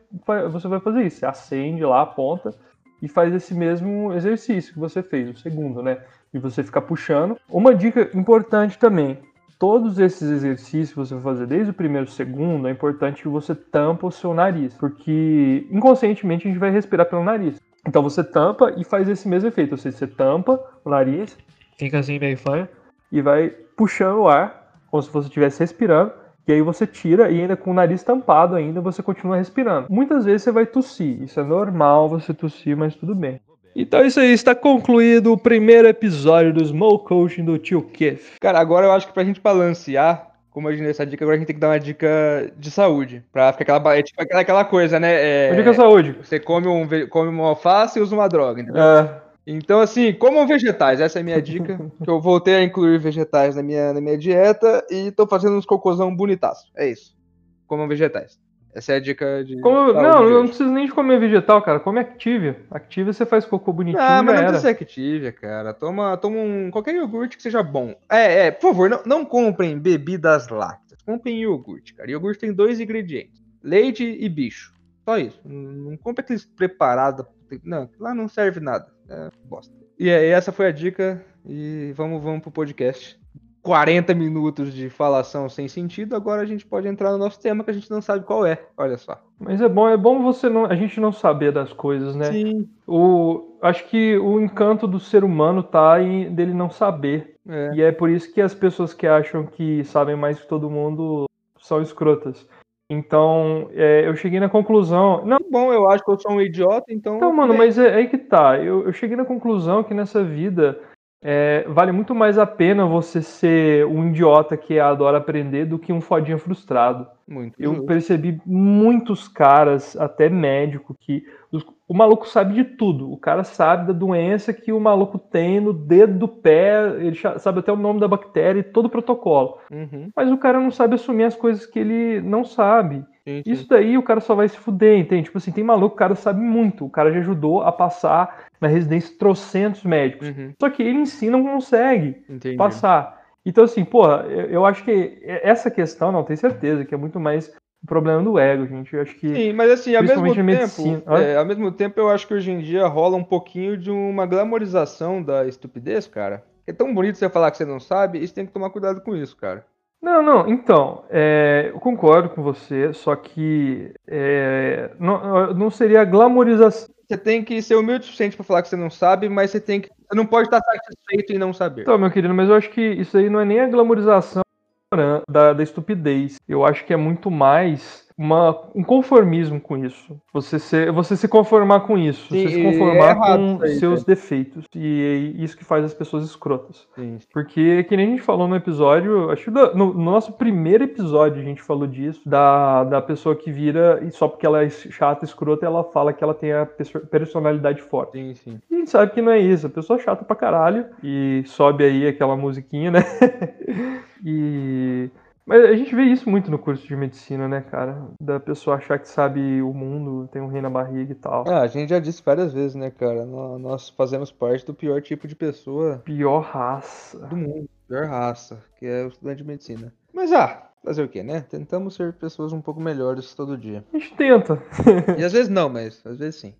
você vai fazer isso. Você acende lá a ponta e faz esse mesmo exercício que você fez, o segundo, né? E você ficar puxando. Uma dica importante também. Todos esses exercícios que você vai fazer, desde o primeiro ao segundo, é importante que você tampa o seu nariz, porque inconscientemente a gente vai respirar pelo nariz. Então você tampa e faz esse mesmo efeito, ou seja, você tampa o nariz, fica assim meio fanha, e vai puxando o ar, como se você estivesse respirando, e aí você tira e ainda com o nariz tampado ainda você continua respirando. Muitas vezes você vai tossir, isso é normal você tossir, mas tudo bem. Então é isso aí, está concluído o primeiro episódio do Smoke Coaching do Tio Keith. Cara, agora eu acho que pra gente balancear, como a gente deu essa dica, agora a gente tem que dar uma dica de saúde. Pra ficar aquela, é tipo aquela, aquela coisa, né? É, Dica saúde. Você come, um, come uma alface e usa uma droga, entendeu? É, Então, assim, comam vegetais, essa é a minha dica. que eu voltei a incluir vegetais na minha, na minha dieta e tô fazendo uns cocôzão bonitaço. É isso. Comam vegetais. Essa é a dica de. como- não, não precisa nem de comer vegetal, cara. Come Activia. Activia você faz cocô bonitinho Ah, mas não era. precisa ser Activia, cara. Toma, toma um, qualquer iogurte que seja bom. É, é, por favor, não, não comprem bebidas lácteas. Comprem iogurte, cara. Iogurte tem dois ingredientes: leite e bicho. Só isso. Não, não compre aqueles preparados. Não, lá não serve nada. É bosta. E aí, essa foi a dica. E vamos, vamos pro podcast. 40 minutos de falação sem sentido. Agora a gente pode entrar no nosso tema que a gente não sabe qual é. Olha só. Mas é bom, é bom você não, a gente não saber das coisas, né? Sim. O, acho que o encanto do ser humano tá em dele não saber. É. E é por isso que as pessoas que acham que sabem mais que todo mundo são escrotas. Então, é, eu cheguei na conclusão. Não, Bom, eu acho que eu sou um idiota, então. então, mano, mas é, é aí que tá. Eu, eu cheguei na conclusão que nessa vida é, vale muito mais a pena você ser um idiota que adora aprender do que um fodinha frustrado. Muito. Eu justo. percebi muitos caras, até médico, que os- o maluco sabe de tudo. O cara sabe da doença que o maluco tem no dedo do pé, ele sabe até o nome da bactéria e todo o protocolo. Uhum. Mas o cara não sabe assumir as coisas que ele não sabe. Sim, sim. Isso daí o cara só vai se fuder, entende? Tipo assim, tem maluco, o cara sabe muito. O cara já ajudou a passar na residência trocentos médicos. Uhum. Só que ele em si não consegue Entendi. passar. Então, assim, porra, eu, eu acho que essa questão, não, tenho certeza, que é muito mais o problema do ego, gente. Eu acho que. Sim, mas assim, ao mesmo tempo, na medicina. É, ao mesmo tempo, eu acho que hoje em dia rola um pouquinho de uma glamorização da estupidez, cara. É tão bonito você falar que você não sabe, e você tem que tomar cuidado com isso, cara. Não, não, então, é, eu concordo com você, só que é, não, não seria a glamorização. Você tem que ser humilde o suficiente pra falar que você não sabe, mas você tem que. Você não pode estar satisfeito em não saber. Então, meu querido, mas eu acho que isso aí não é nem a glamorização da, da estupidez. Eu acho que é muito mais uma, um conformismo com isso. Você se, você se conformar com isso. Sim, você se conformar é com aí, seus cara. defeitos. E é isso que faz as pessoas escrotas. Sim. Porque, que nem a gente falou no episódio, acho que no, no nosso primeiro episódio a gente falou disso, da, da pessoa que vira, e só porque ela é chata, escrota, ela fala que ela tem a perso- personalidade forte. Sim, sim. E a gente sabe que não é isso, a pessoa é chata pra caralho, e sobe aí aquela musiquinha, né? e. Mas a gente vê isso muito no curso de medicina, né, cara? Da pessoa achar que sabe o mundo, tem um rei na barriga e tal. Ah, a gente já disse várias vezes, né, cara? Nó- Nós fazemos parte do pior tipo de pessoa Pior raça. do mundo, pior raça, que é o estudante de medicina. Mas ah, fazer o quê, né? Tentamos ser pessoas um pouco melhores todo dia. A gente tenta. E às vezes não, mas às vezes sim.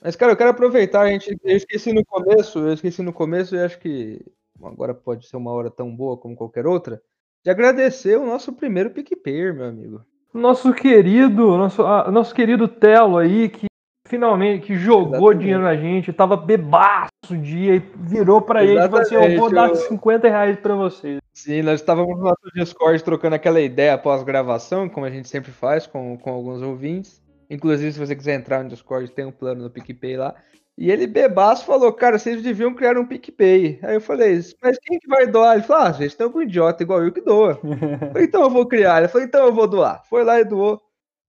Mas, cara, eu quero aproveitar, a gente, eu esqueci no começo, eu esqueci no começo e acho que agora pode ser uma hora tão boa como qualquer outra, de agradecer o nosso primeiro PicPayer, meu amigo. Nosso querido, nosso, ah, nosso querido Telo aí, que finalmente que jogou Exatamente. dinheiro na gente, tava bebaço o dia e virou pra ele e falou assim: Eu vou dar eu- 50 reais pra vocês. Sim, nós estávamos no nosso Discord trocando aquela ideia após gravação, como a gente sempre faz com, com alguns ouvintes. Inclusive, se você quiser entrar no Discord, tem um plano no PicPay lá. E ele bebaço falou, cara, vocês deviam criar um PicPay. Aí eu falei, mas quem que vai doar? Ele falou, ah, vocês estão com um idiota igual eu que doa. Eu falei, então eu vou criar. Ele falou, então eu vou doar. Foi lá e doou.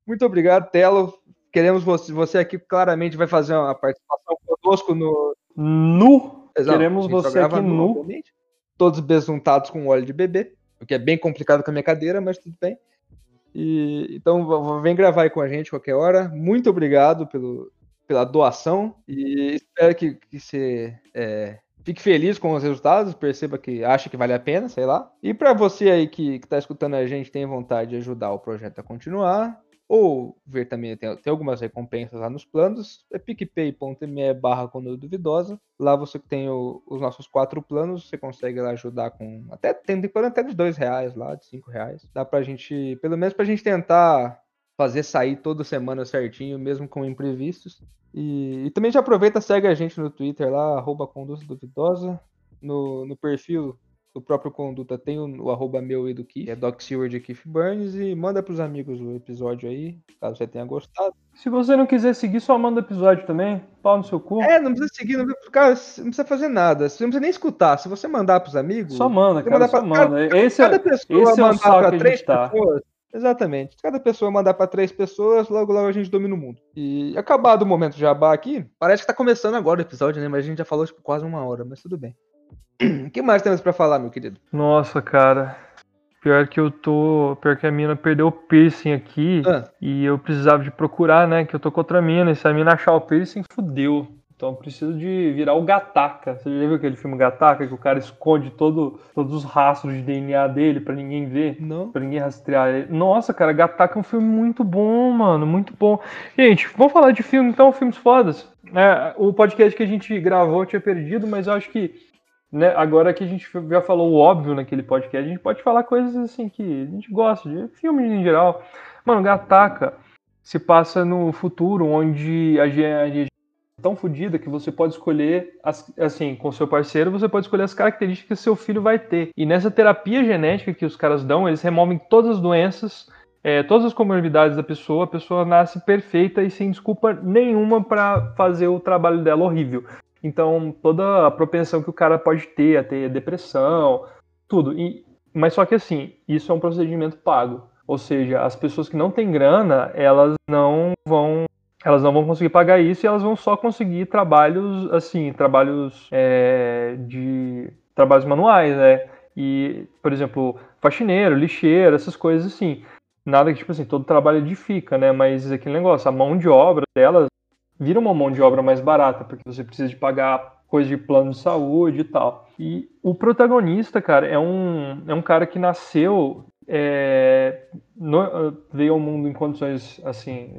Muito obrigado, Telo. Queremos você, você aqui claramente vai fazer uma participação conosco no, Nu! Exato, Queremos você aqui nu. Todos besuntados com óleo de bebê, o que é bem complicado com a minha cadeira, mas tudo bem. E, então vem gravar aí com a gente qualquer hora. Muito obrigado pelo, pela doação e espero que, que você é, fique feliz com os resultados, perceba que acha que vale a pena, sei lá. E para você aí que, que tá escutando a gente tem vontade de ajudar o projeto a continuar, ou ver também, tem, tem algumas recompensas lá nos planos, é picpay.me barra duvidosa. Lá você tem o- os nossos quatro planos, você consegue lá ajudar com. Até tem tem plano até de dois reais lá, de cinco reais. Dá pra gente, pelo menos pra gente tentar fazer sair toda semana certinho, mesmo com imprevistos. E, e também já aproveita, segue a gente no Twitter lá, arroba Conduta Duvidosa. No, no perfil do próprio Conduta tem o, o arroba meu e do Keith, que é Doc Seward e Keith Burns. E manda pros amigos o episódio aí, caso você tenha gostado. Se você não quiser seguir, só manda episódio também. Pau no seu cu. É, não precisa seguir, não precisa, cara, não precisa fazer nada. Você não precisa nem escutar. Se você mandar pros amigos. Só manda, cara. Só pra- manda. Esse é, cada pessoa esse é o saco pra que a gente tá. pessoas. Exatamente. Cada pessoa mandar pra três pessoas, logo logo a gente domina o mundo. E acabado o momento de jabá aqui, parece que tá começando agora o episódio, né? Mas a gente já falou tipo, quase uma hora, mas tudo bem. O que mais temos pra falar, meu querido? Nossa, cara. Pior que eu tô. Pior que a mina perdeu o piercing aqui. Ah, E eu precisava de procurar, né? Que eu tô com outra mina. E se a mina achar o piercing, fudeu. Então eu preciso de virar o Gataca. Você já viu aquele filme Gataca? Que o cara esconde todo, todos os rastros de DNA dele pra ninguém ver? não. Pra ninguém rastrear ele. Nossa, cara, Gataca é um filme muito bom, mano. Muito bom. Gente, vamos falar de filme então, filmes fodas. É, o podcast que a gente gravou eu tinha perdido, mas eu acho que né, agora que a gente já falou o óbvio naquele podcast, a gente pode falar coisas assim que a gente gosta de filmes em geral. Mano, Gataca se passa no futuro, onde a é tão fodida que você pode escolher, as- assim, com seu parceiro, você pode escolher as características que seu filho vai ter. E nessa terapia genética que os caras dão, eles removem todas as doenças, é, todas as comorbidades da pessoa, a pessoa nasce perfeita e sem desculpa nenhuma para fazer o trabalho dela horrível. Então, toda a propensão que o cara pode ter a ter depressão, tudo. E, mas só que assim, isso é um procedimento pago. Ou seja, as pessoas que não têm grana, elas não vão elas não vão conseguir pagar isso e elas vão só conseguir trabalhos assim, trabalhos é, de trabalhos manuais, né? E, por exemplo, faxineiro, lixeiro, essas coisas assim. Nada que, tipo assim, todo trabalho edifica, né? Mas aquele negócio, a mão de obra delas vira uma mão de obra mais barata, porque você precisa de pagar coisa de plano de saúde e tal. E o protagonista, cara, é um, é um cara que nasceu, é, no- veio ao mundo em condições assim,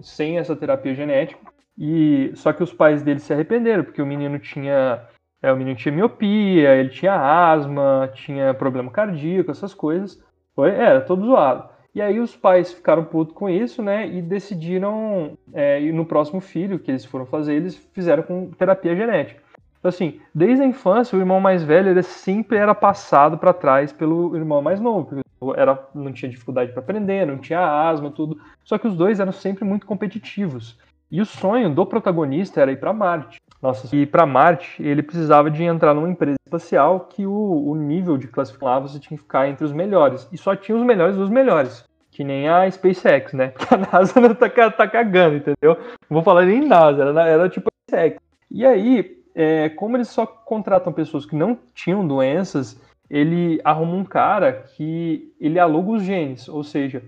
sem essa terapia genética. E só que os pais dele se arrependeram, porque o menino tinha, é, o menino tinha miopia, ele tinha asma, tinha problema cardíaco, essas coisas. Foi, era todo zoado. E aí os pais ficaram putos com isso, né? E decidiram é, no próximo filho que eles foram fazer, eles fizeram com terapia genética. Então, assim, desde a infância, o irmão mais velho ele sempre era passado para trás pelo irmão mais novo, porque era, não tinha dificuldade para aprender, não tinha asma, tudo. Só que os dois eram sempre muito competitivos. E o sonho do protagonista era ir para Marte. Nossa, e para Marte ele precisava de entrar numa empresa espacial que o, o nível de classificação você tinha que ficar entre os melhores. E só tinha os melhores dos melhores. Que nem a SpaceX, né? A NASA não tá, tá cagando, entendeu? Não vou falar nem NASA, era, era tipo a SpaceX. E aí, é, como eles só contratam pessoas que não tinham doenças, ele arruma um cara que ele aluga os genes, ou seja,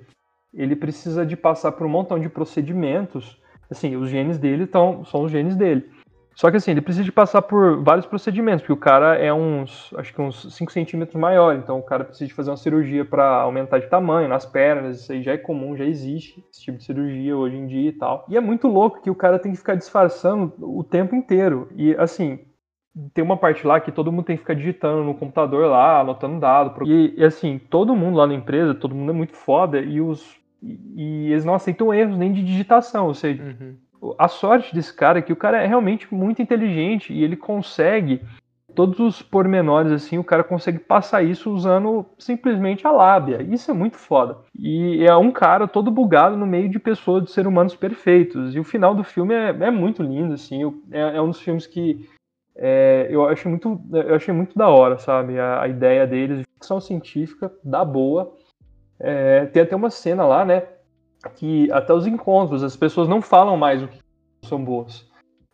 ele precisa de passar por um montão de procedimentos. Assim, os genes dele tão, são os genes dele. Só que assim, ele precisa de passar por vários procedimentos, porque o cara é uns, acho que uns 5 centímetros maior, então o cara precisa de fazer uma cirurgia para aumentar de tamanho nas pernas, isso aí já é comum, já existe esse tipo de cirurgia hoje em dia e tal. E é muito louco que o cara tem que ficar disfarçando o tempo inteiro. E assim, tem uma parte lá que todo mundo tem que ficar digitando no computador lá, anotando dado. E, e, assim, todo mundo lá na empresa, todo mundo é muito foda e os e, e eles não aceitam erros nem de digitação, ou seja, Uhum. a sorte desse cara é que o cara é realmente muito inteligente e ele consegue todos os pormenores assim, o cara consegue passar isso usando simplesmente a lábia. Isso é muito foda. E é um cara todo bugado no meio de pessoas, de seres humanos perfeitos. E o final do filme é, é muito lindo, assim. É, é um dos filmes que é, eu achei muito, eu achei muito da hora, sabe? A, a ideia deles de ficção científica, da boa. É, tem até uma cena lá, né? Que até os encontros, as pessoas não falam mais o que são boas.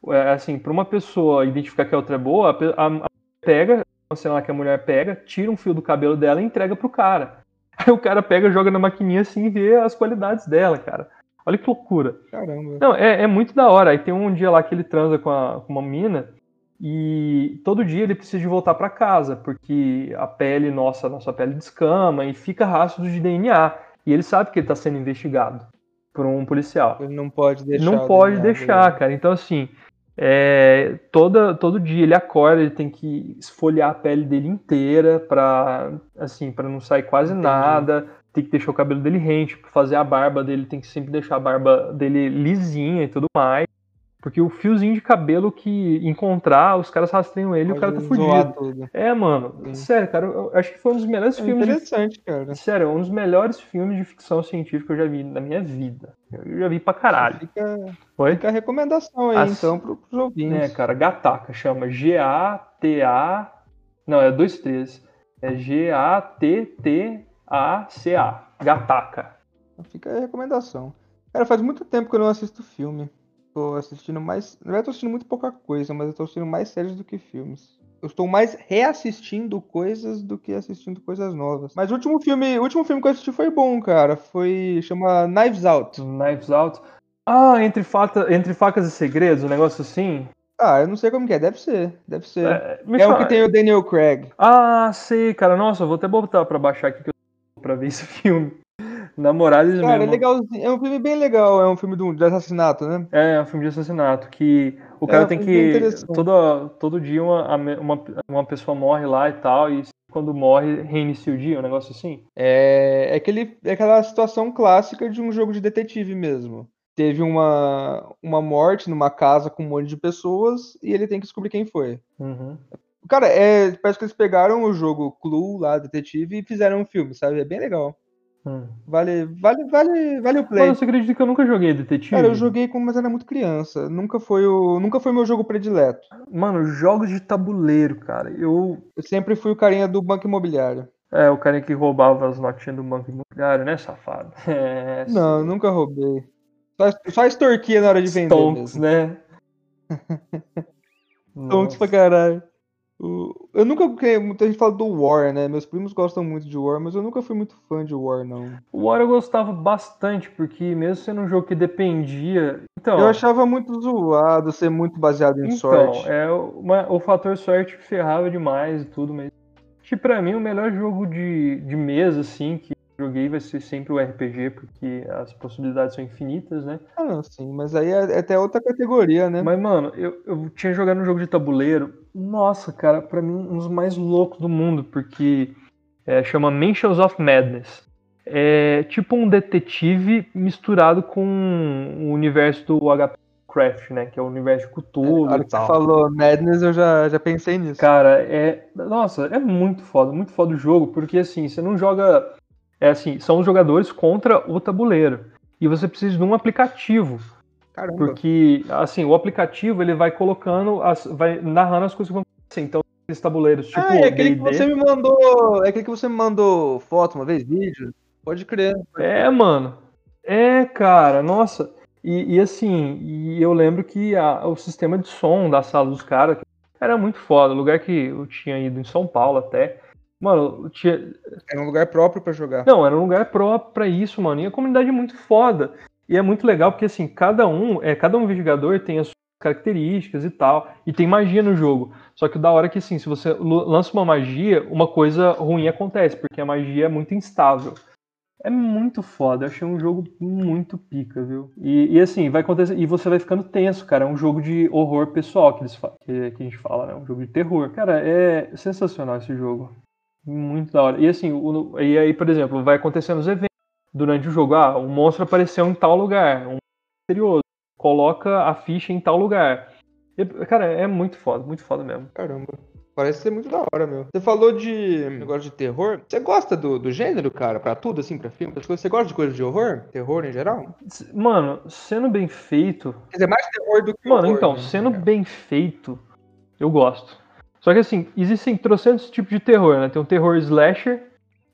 É, assim, para uma pessoa identificar que a outra é boa, a, a pega, uma cena lá que a mulher pega, tira um fio do cabelo dela e entrega pro cara. Aí o cara pega, joga na maquininha assim e vê as qualidades dela, cara. Olha que loucura. Caramba. Não, é, é muito da hora. Aí tem um dia lá que ele transa com, a- com uma mina e todo dia ele precisa de voltar pra casa, porque a pele nossa, nossa pele descama e fica rastro de DNA. E ele sabe que ele tá sendo investigado por um policial. Ele não pode deixar. não pode DNA deixar, dele. cara. Então, assim, é, toda, todo dia ele acorda, ele tem que esfoliar a pele dele inteira pra, assim, pra não sair quase Entendi. nada. Tem que deixar o cabelo dele rente, fazer a barba dele, tem que sempre deixar a barba dele lisinha e tudo mais. Porque o fiozinho de cabelo que encontrar, os caras rastreiam ele e o cara tá fudido. É, mano. Sim. Sério, cara, eu acho que foi um dos melhores É filmes de interessante, cara. Sério, é um dos melhores filmes de ficção científica que eu já vi na minha vida. Eu já vi pra caralho. Fica, Foi? fica a recomendação aí, As- então, pro, pros ouvintes. É, cara, Gataca chama G-A-T-A. Não, é dois três. É G-A-T-T-A-C-A. Gataca. Fica a recomendação. Cara, faz muito tempo que eu não assisto filme. Tô assistindo mais. Na verdade, tô assistindo muito pouca coisa, mas eu tô assistindo mais séries do que filmes. Eu estou mais reassistindo coisas do que assistindo coisas novas. Mas o último filme, o último filme que eu assisti foi bom, cara. Foi. chama Knives Out. Knives Out. Ah, entre, fata, entre facas e segredos, um negócio assim. Ah, eu não sei como que é. Deve ser. Deve ser. É, É, o que tem o Daniel Craig. Ah, sei, cara. Nossa, eu vou até botar pra baixar aqui que eu pra ver esse filme. Na moral, eles Cara, é mesmo. legalzinho. É um filme bem legal. É um filme de, de assassinato, né? É, é um filme de assassinato, que o cara É, tem que. Toda, todo dia uma, uma, uma pessoa morre lá e tal, e quando morre, reinicia o dia, um negócio assim? É, é, aquele, é aquela situação clássica de um jogo de detetive mesmo. Teve uma, uma morte numa casa com um monte de pessoas e ele tem que descobrir quem foi. Uhum. Cara, é, parece que eles pegaram o jogo Clue lá, detetive, e fizeram um filme, sabe? É bem legal. Hum. Vale, vale, vale, vale o play. Mano, você acredita que eu nunca joguei detetive? Cara, eu joguei como mas era muito criança. Nunca foi o, nunca foi meu jogo predileto. Mano, jogos de tabuleiro, cara. Eu. Eu sempre fui o carinha do banco imobiliário. É, o cara que roubava as notinhas do banco imobiliário, né, safado? É, Não, nunca roubei. Só, só extorquia na hora de vender Stonks, mesmo. né? Stonks Nossa. pra caralho. Eu nunca. Muita gente fala do War, né? Meus primos gostam muito de War, mas eu nunca fui muito fã de War, não. O War eu gostava bastante, porque mesmo sendo um jogo que dependia. Então, Eu achava muito zoado ser muito baseado em então sorte. é uma- o fator sorte que ferrava demais e tudo, mas. Que pra mim o melhor jogo de, de mesa, assim, que joguei vai ser sempre o RPG, porque as possibilidades são infinitas, né? Ah, não, sim, mas aí é é até outra categoria, né? Mas, mano, eu, eu tinha jogado um jogo de tabuleiro. Nossa, cara, pra mim, um dos mais loucos do mundo, porque é, chama Mansions of Madness. É tipo um detetive misturado com o universo do HP Craft, né? Que é o universo de Cthulhu hora e que tal. falou Madness, eu já, já pensei nisso. Cara, é. Nossa, é muito foda, muito foda o jogo, porque assim, você não joga. É assim, são os jogadores contra o tabuleiro. E você precisa de um aplicativo. Caramba. Porque, assim, o aplicativo ele vai colocando, as, vai narrando as coisas que vão acontecer. Então, esses tabuleiros, tipo, ah, é aquele que você me mandou. É aquele que você me mandou foto uma vez, vídeo. Pode crer. É, mano. É, cara, nossa. E, e assim, e eu lembro que a- o sistema de som da sala dos caras era muito foda. O lugar que eu tinha ido em São Paulo até. Mano, tinha, Era um lugar próprio pra jogar. Não, era um lugar próprio pra isso, mano. E a comunidade é muito foda. E é muito legal porque, assim, cada um, é, cada um jogador tem as suas características e tal. E tem magia no jogo. Só que o da hora é que, assim, se você lança uma magia, uma coisa ruim acontece, porque a magia é muito instável. É muito foda. Eu achei um jogo muito pica, viu? E, e, assim, vai acontecer. E você vai ficando tenso, cara. É um jogo de horror pessoal que, eles que, que a gente fala, né? Um jogo de terror. Cara, é sensacional esse jogo. Muito da hora. E assim, o- e aí, por exemplo, vai acontecendo os eventos durante o jogo. Ah, um monstro apareceu em tal lugar, um misterioso. Coloca a ficha em tal lugar. E, cara, é muito foda, muito foda mesmo. Caramba. Parece ser muito da hora, meu. Você falou de negócio de terror. Você gosta do, do gênero, cara? Pra tudo, assim, pra filme? coisas? Você gosta de coisa de horror? Terror em geral? Mano, sendo bem feito. Quer dizer, mais terror do que Mano, horror, então, né? sendo bem feito, eu gosto. Só que assim, existem trocentos tipos de terror, né? Tem o terror slasher,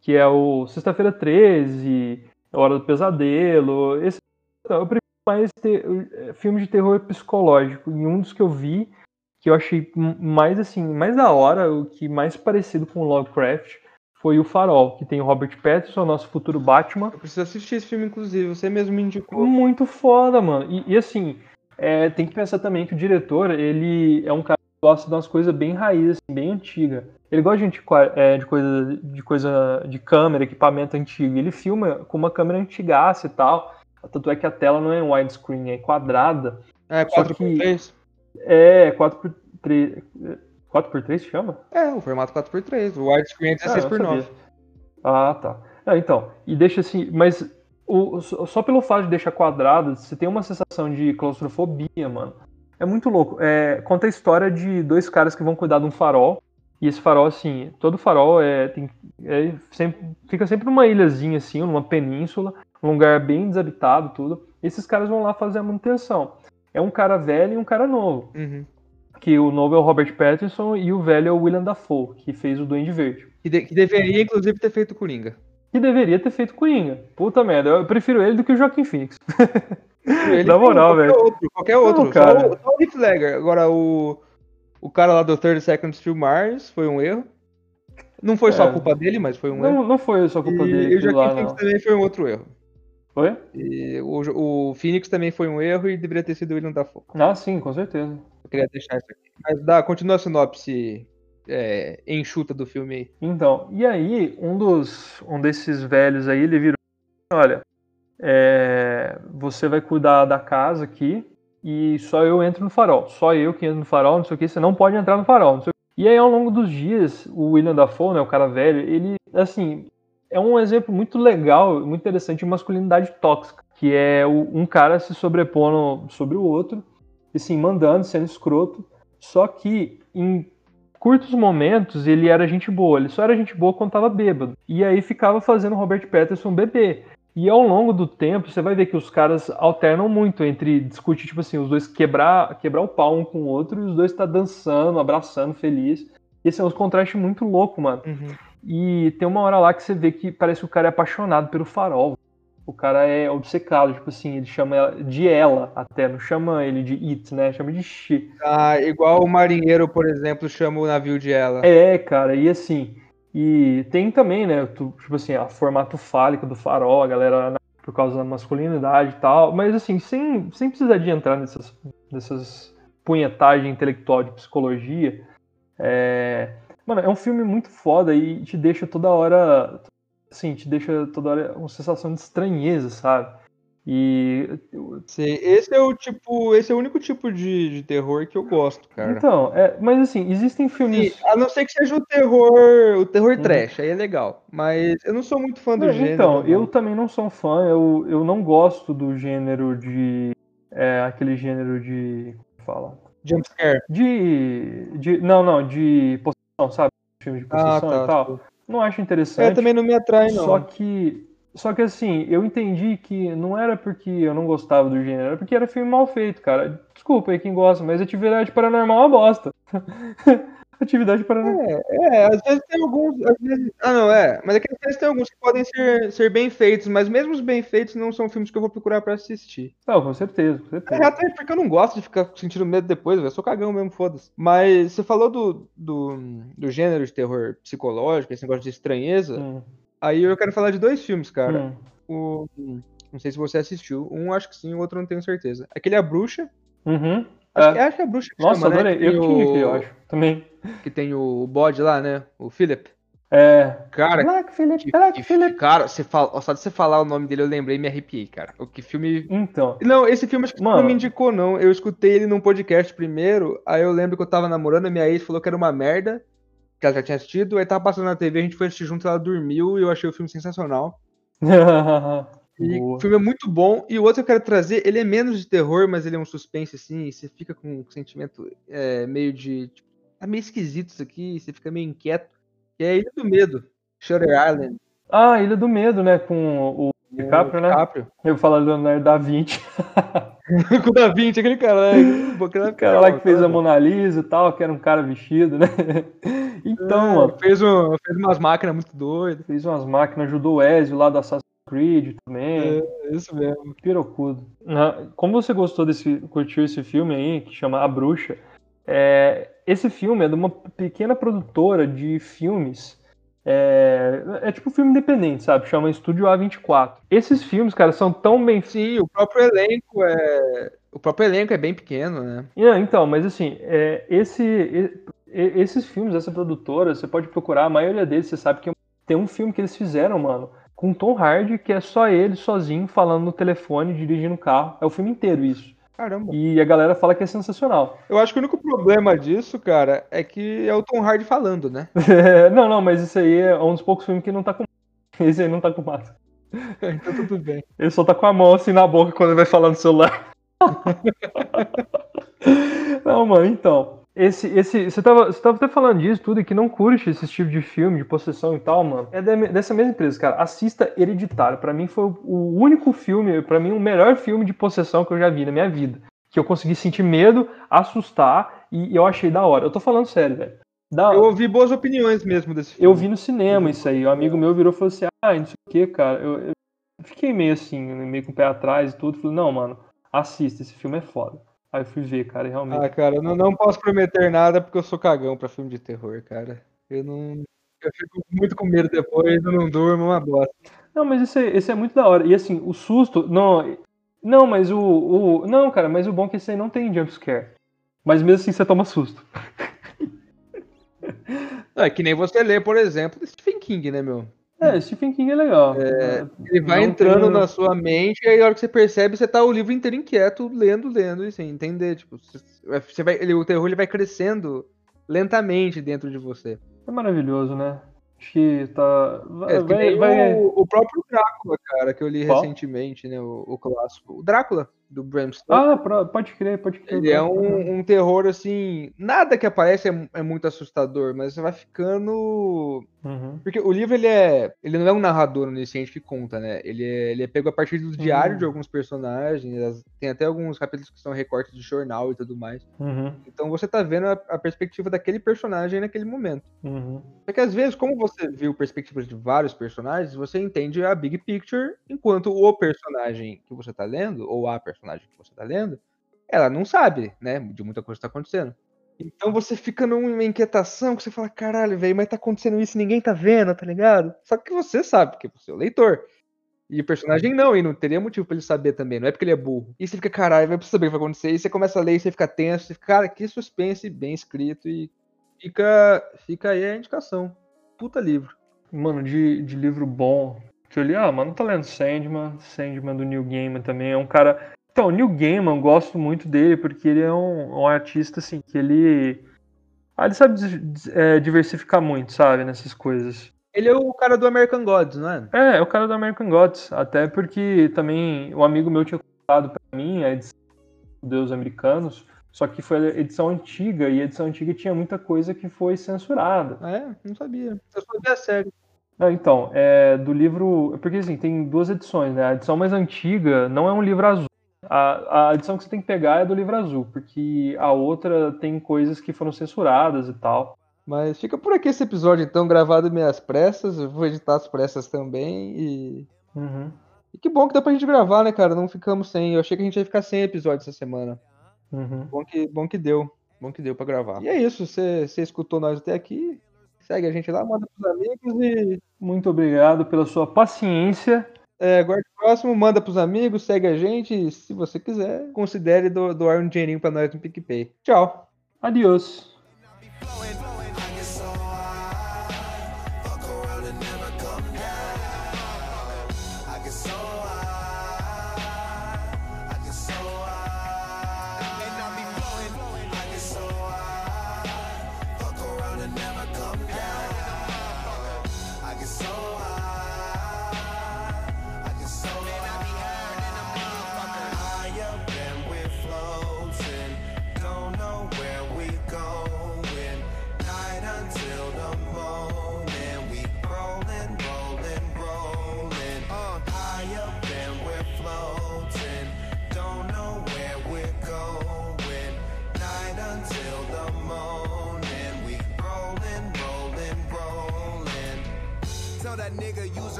que é o Sexta-feira 13, A Hora do Pesadelo. Esse, eu prefiro mais ter, filme de terror psicológico. E um dos que eu vi, que eu achei mais assim, mais da hora, o que mais parecido com o Lovecraft, foi o Farol, que tem o Robert Pattinson, nosso futuro Batman. Eu preciso assistir esse filme, inclusive. Você mesmo me indicou. Muito foda, mano. E, e, assim, é, tem que pensar também que o diretor, ele é um cara gosta de umas coisas bem raiz, assim, bem antiga. Ele gosta de, é, de coisa de coisa de câmera, equipamento antigo. Ele filma com uma câmera antigaça e tal. Tanto é que a tela não é widescreen, é quadrada. É, Só 4x3? É 4x3. 4x3 se chama? É, o formato 4x3. O widescreen é Ah, eu não 16x9. sabia. Ah, tá. Ah, então, e deixa assim, mas o- só só pelo fato de deixar quadrado, você tem uma sensação de claustrofobia, mano. É muito louco. É, conta a história de dois caras que vão cuidar de um farol. E esse farol, assim, todo farol é, tem, é sempre, fica sempre numa ilhazinha, assim, numa península, um lugar bem desabitado, tudo. E esses caras vão lá fazer a manutenção. É um cara velho e um cara novo. Uhum. Que o novo é o Robert Pattinson e o velho é o William Dafoe, que fez o Duende Verde. Que, de- que deveria, inclusive, ter feito Coringa. que deveria ter feito Coringa. Puta merda, eu prefiro ele do que o Joaquim Phoenix. Ele Na moral, qualquer velho. Outro, qualquer outro. Não, cara. Só, só o Heath Ledger. Agora, o, o cara lá do 30 Seconds to Mars foi um erro. Não foi só É. a culpa dele, mas foi um erro. Não, não foi só culpa E, dele. e o Joaquim Phoenix não. também foi um outro erro. Foi? E o, o Phoenix também foi um erro e deveria ter sido o William Dafoe. Ah, sim, com certeza. Eu queria deixar isso aqui. Mas dá, continua a sinopse é, enxuta do filme aí. Então, e aí, um dos um desses velhos aí, ele virou, olha, é, você vai cuidar da casa aqui e só eu entro no farol. Só eu que entro no farol, não sei o que, você não pode entrar no farol. E aí, ao longo dos dias, o William Dafoe, né, o cara velho, ele, assim, é um exemplo muito legal, muito interessante de masculinidade tóxica, que é um cara se sobrepondo sobre o outro, e assim, mandando, sendo escroto, só que em curtos momentos ele era gente boa, ele só era gente boa quando tava bêbado. E aí ficava fazendo Robert Pattinson beber. E ao longo do tempo, você vai ver que os caras alternam muito entre discutir, tipo assim, os dois quebrar, quebrar o pau um com o outro e os dois tá dançando, abraçando, feliz. E esse é um contraste muito louco, mano. E tem uma hora lá que você vê que parece que o cara é apaixonado pelo farol. O cara é obcecado, tipo assim, ele chama ela de ela até, não chama ele de it, né? Chama de she. Ah, igual o marinheiro, por exemplo, chama o navio de ela. É, cara, e assim. E tem também, né? tu- Tipo assim, a formato fálico do farol, a galera por causa da masculinidade e tal. Mas assim, sem, sem precisar de entrar nessas, nessas punhetagens intelectual de psicologia. É... Mano, é um filme muito foda e te deixa toda hora. Assim, te deixa toda hora uma sensação de estranheza, sabe? E. Esse é o tipo, esse é o único tipo de, de terror que eu gosto, cara. Então, é, mas assim, existem filmes. Sim, a não ser que seja o terror, o terror Uhum. trash, aí é legal. Mas eu não sou muito fã do É, gênero. então, não. eu também não sou um fã, eu, eu não gosto do gênero de. É, aquele gênero de. Como fala? Jumpscare. De. de não, não, de possessão, sabe? Filme de Ah, possessão tá. e tal. Não acho interessante. É, também não me atrai, não. Só que. Só que assim, eu entendi que não era porque eu não gostava do gênero, era porque era filme mal feito, cara. Desculpa aí quem gosta, mas Atividade Paranormal é uma bosta. Atividade Paranormal. É, às vezes tem alguns. Vezes... Ah, não, é. Mas é que às vezes tem alguns que podem ser, ser bem feitos, mas mesmo os bem feitos não são filmes que eu vou procurar pra assistir. Não, com certeza, com É, certeza. até porque eu não gosto de ficar sentindo medo depois, velho. Eu sou cagão mesmo, foda-se. Mas você falou do, do, do gênero de terror psicológico, esse negócio de estranheza. Hum, Aí eu quero falar de dois filmes, cara. hum. O, não sei se você assistiu. Um acho que sim, o outro não tenho certeza. Aquele é a bruxa. Uhum. Acho, É. que, acho que é a bruxa que Nossa, chama, né? adorei. Que Eu tinha aqui, eu acho. Também. Que tem o bode lá, né? O Philip. É. Cara, Black Phillip, que, Black que- Phillip. cara, você fala, só de você falar o nome dele eu lembrei e me arrepiei, cara. O que filme. Então. Não, esse filme acho que Mano. não me indicou, não. Eu escutei ele num podcast primeiro, aí eu lembro que eu tava namorando, minha ex falou que era uma merda, que ela já tinha assistido, aí tava passando na TV, a gente foi assistir junto, ela dormiu e eu achei o filme sensacional. E Boa. o filme é muito bom. E o outro que eu quero trazer, ele é menos de terror, mas ele é um suspense, assim, e você fica com um sentimento é, meio de. Tipo, tá meio esquisito isso aqui, você fica meio inquieto. Que é Ilha do Medo, Shutter Island. Ah, Ilha do Medo, né? Com o DiCaprio, né? DiCaprio. Eu falo Leonardo da Vinci. com o Da Vinci, aquele cara, né? O cara lá que fez a Mona Lisa e tal, que era um cara vestido, né? Então, mano, Fez, um, fez umas máquinas muito doidas. fez umas máquinas, ajudou o Ezio lá do Assassin's Creed também. É isso mesmo. Pirocudo. Como você gostou desse, curtiu esse filme aí, que chama A Bruxa, é, esse filme é de uma pequena produtora de filmes. É, é tipo filme independente, sabe? Chama Estúdio A24. Esses filmes, cara, são tão bem Sim, o próprio elenco é. O próprio elenco é bem pequeno, né? Não, então, mas assim, é, esse, esses filmes, essa produtora, você pode procurar, a maioria deles, você sabe que tem um filme que eles fizeram, mano, com Tom Hardy, que é só ele sozinho falando no telefone, dirigindo o carro. É o filme inteiro isso. Caramba. E a galera fala que é sensacional. Eu acho que o único problema disso, cara, é que é o Tom Hardy falando, né? não, não, mas isso aí é um dos poucos filmes que não tá com Esse aí não tá com máscara. então tudo bem. Ele só tá com a mão assim na boca quando ele vai falar no celular. não, mano, então. Esse, esse, você, tava, você tava até falando disso tudo e que não curte esse tipo de filme, de possessão e tal, mano. É dessa mesma empresa, cara. Assista Hereditário. Pra mim foi o- único filme, pra mim o melhor filme de possessão que eu já vi na minha vida. Que eu consegui sentir medo, assustar e eu achei da hora. Eu tô falando sério, velho. Da, Eu ouvi boas opiniões mesmo desse filme. eu vi no cinema isso aí. Um amigo meu virou e falou assim: Ah, não sei o que, cara. Eu, eu fiquei meio assim, meio com o pé atrás e tudo. Falei: Não, mano, assista, esse filme é foda. Aí fui ver, cara, realmente. Ah, cara, eu não, não posso prometer nada porque eu sou cagão pra filme de terror, cara. Eu não. Eu fico muito com medo depois, eu não durmo, é uma bosta. Não, mas esse, é- esse é muito da hora. E assim, o susto. Não, não mas o, o. Não, cara, mas o bom é que esse aí não tem jumpscare. Mas mesmo assim você toma susto. É que nem você lê, por exemplo, Stephen King, né, meu? É, Stephen King é legal. Ele vai Não entrando tem- na sua mente e aí a hora que você percebe, você tá o livro inteiro inquieto, lendo, lendo, e sem entender. Tipo, você vai, ele, o terror ele vai crescendo lentamente dentro de você. É maravilhoso, né? Acho que tá. É, Vai, que nem vai- o, o próprio Drácula, cara, que eu li Qual? recentemente, né? O, o clássico. O Drácula, do Bram Stoker. Ah, pode crer, pode crer. Ele é um, um terror, assim. Nada que aparece é, é muito assustador, mas você vai ficando. Uhum. Porque o livro, ele é. Ele não é um narrador onisciente que conta, né? Ele é, ele é pego a partir do diário Hum. de alguns personagens. Tem até alguns capítulos que são recortes de jornal e tudo mais. Uhum. Então você tá vendo a, a perspectiva daquele personagem naquele momento. Uhum. Só que às vezes, como você viu perspectivas de vários personagens, você entende a big picture, enquanto o personagem que você tá lendo, ou a personagem que você tá lendo, ela não sabe, né, de muita coisa que tá acontecendo. Então você fica numa inquietação que você fala, caralho, velho, mas tá acontecendo isso e ninguém tá vendo, tá ligado? Só que você sabe, porque você é o leitor. E o personagem não, e não teria motivo pra ele saber também, não é porque ele é burro. E você fica, caralho, vai saber o que vai acontecer, e você começa a ler e você fica tenso, você fica, cara, que suspense bem escrito, e fica, fica aí a indicação. Puta livro. Mano, de, de livro bom que eu li, ah, mano, tá lendo Sandman, Sandman do Neil Gaiman também, é um cara... Então, Neil Gaiman, eu gosto muito dele porque ele é um, um artista, assim, que ele... Ah, ele sabe é, diversificar muito, sabe, nessas coisas. Ele é o cara do American Gods, não é? É, é o cara do American Gods, até porque também um amigo meu tinha contado pra mim a edição Deus Americanos, só que foi a edição antiga, e a edição antiga tinha muita coisa que foi censurada. Ah, é? Não sabia. Eu só vi a série. Ah, então, é, do livro. Porque assim, tem duas edições, né? A edição mais antiga não é um livro azul. A, a edição que você tem que pegar é do livro azul, porque a outra tem coisas que foram censuradas e tal. Mas fica por aqui esse episódio, então, gravado às pressas. Eu vou editar as pressas também. E... Uhum, e que bom que dá pra gente gravar, né, cara? Não ficamos sem. Eu achei que a gente ia ficar sem episódio essa semana. uhum. Bom que, bom que deu. Bom que deu pra gravar. E é isso. Você escutou nós até aqui. Segue a gente lá, manda pros amigos e. Muito obrigado pela sua paciência. É, aguarde o próximo, manda pros amigos, segue a gente. E se você quiser, considere do- doar um dinheirinho pra nós no PicPay. Tchau. Adiós.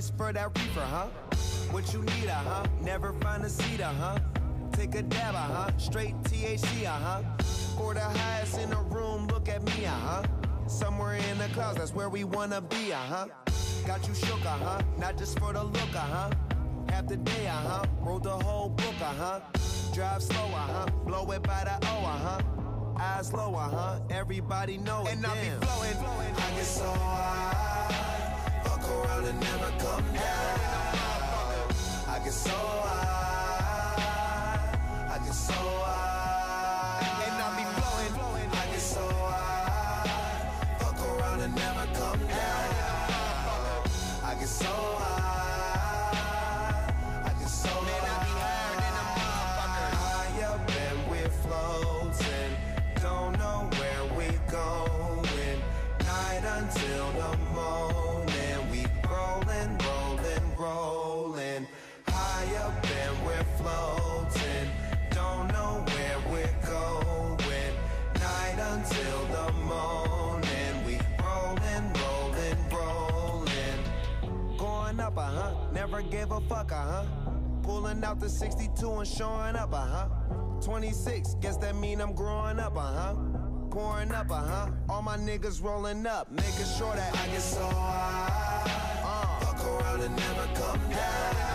Price for that reefer, huh? What you need, uh huh. Never find a seat, uh huh. Take a dab, uh huh. Straight THC, uh huh. For the highest in the room, look at me, uh huh. Somewhere in the clouds, that's where we wanna be, uh huh. Got you shook, uh huh. Not just for the look, uh huh. Half the day, uh huh. Wrote the whole book, uh huh. Drive slow, uh huh. Blow it by the O, uh huh. Eyes low, uh huh. Everybody know it. And I be flowing, flowing. I get so high. Around and never come down. I get so high. I get so high. Gave a fuck, uh huh. Pulling out the 62 and showing up, uh huh. 26, guess that mean I'm growing up, uh huh. Pouring up, uh huh. All my niggas rolling up, making sure that I get so high. Uh, fuck around and never come down.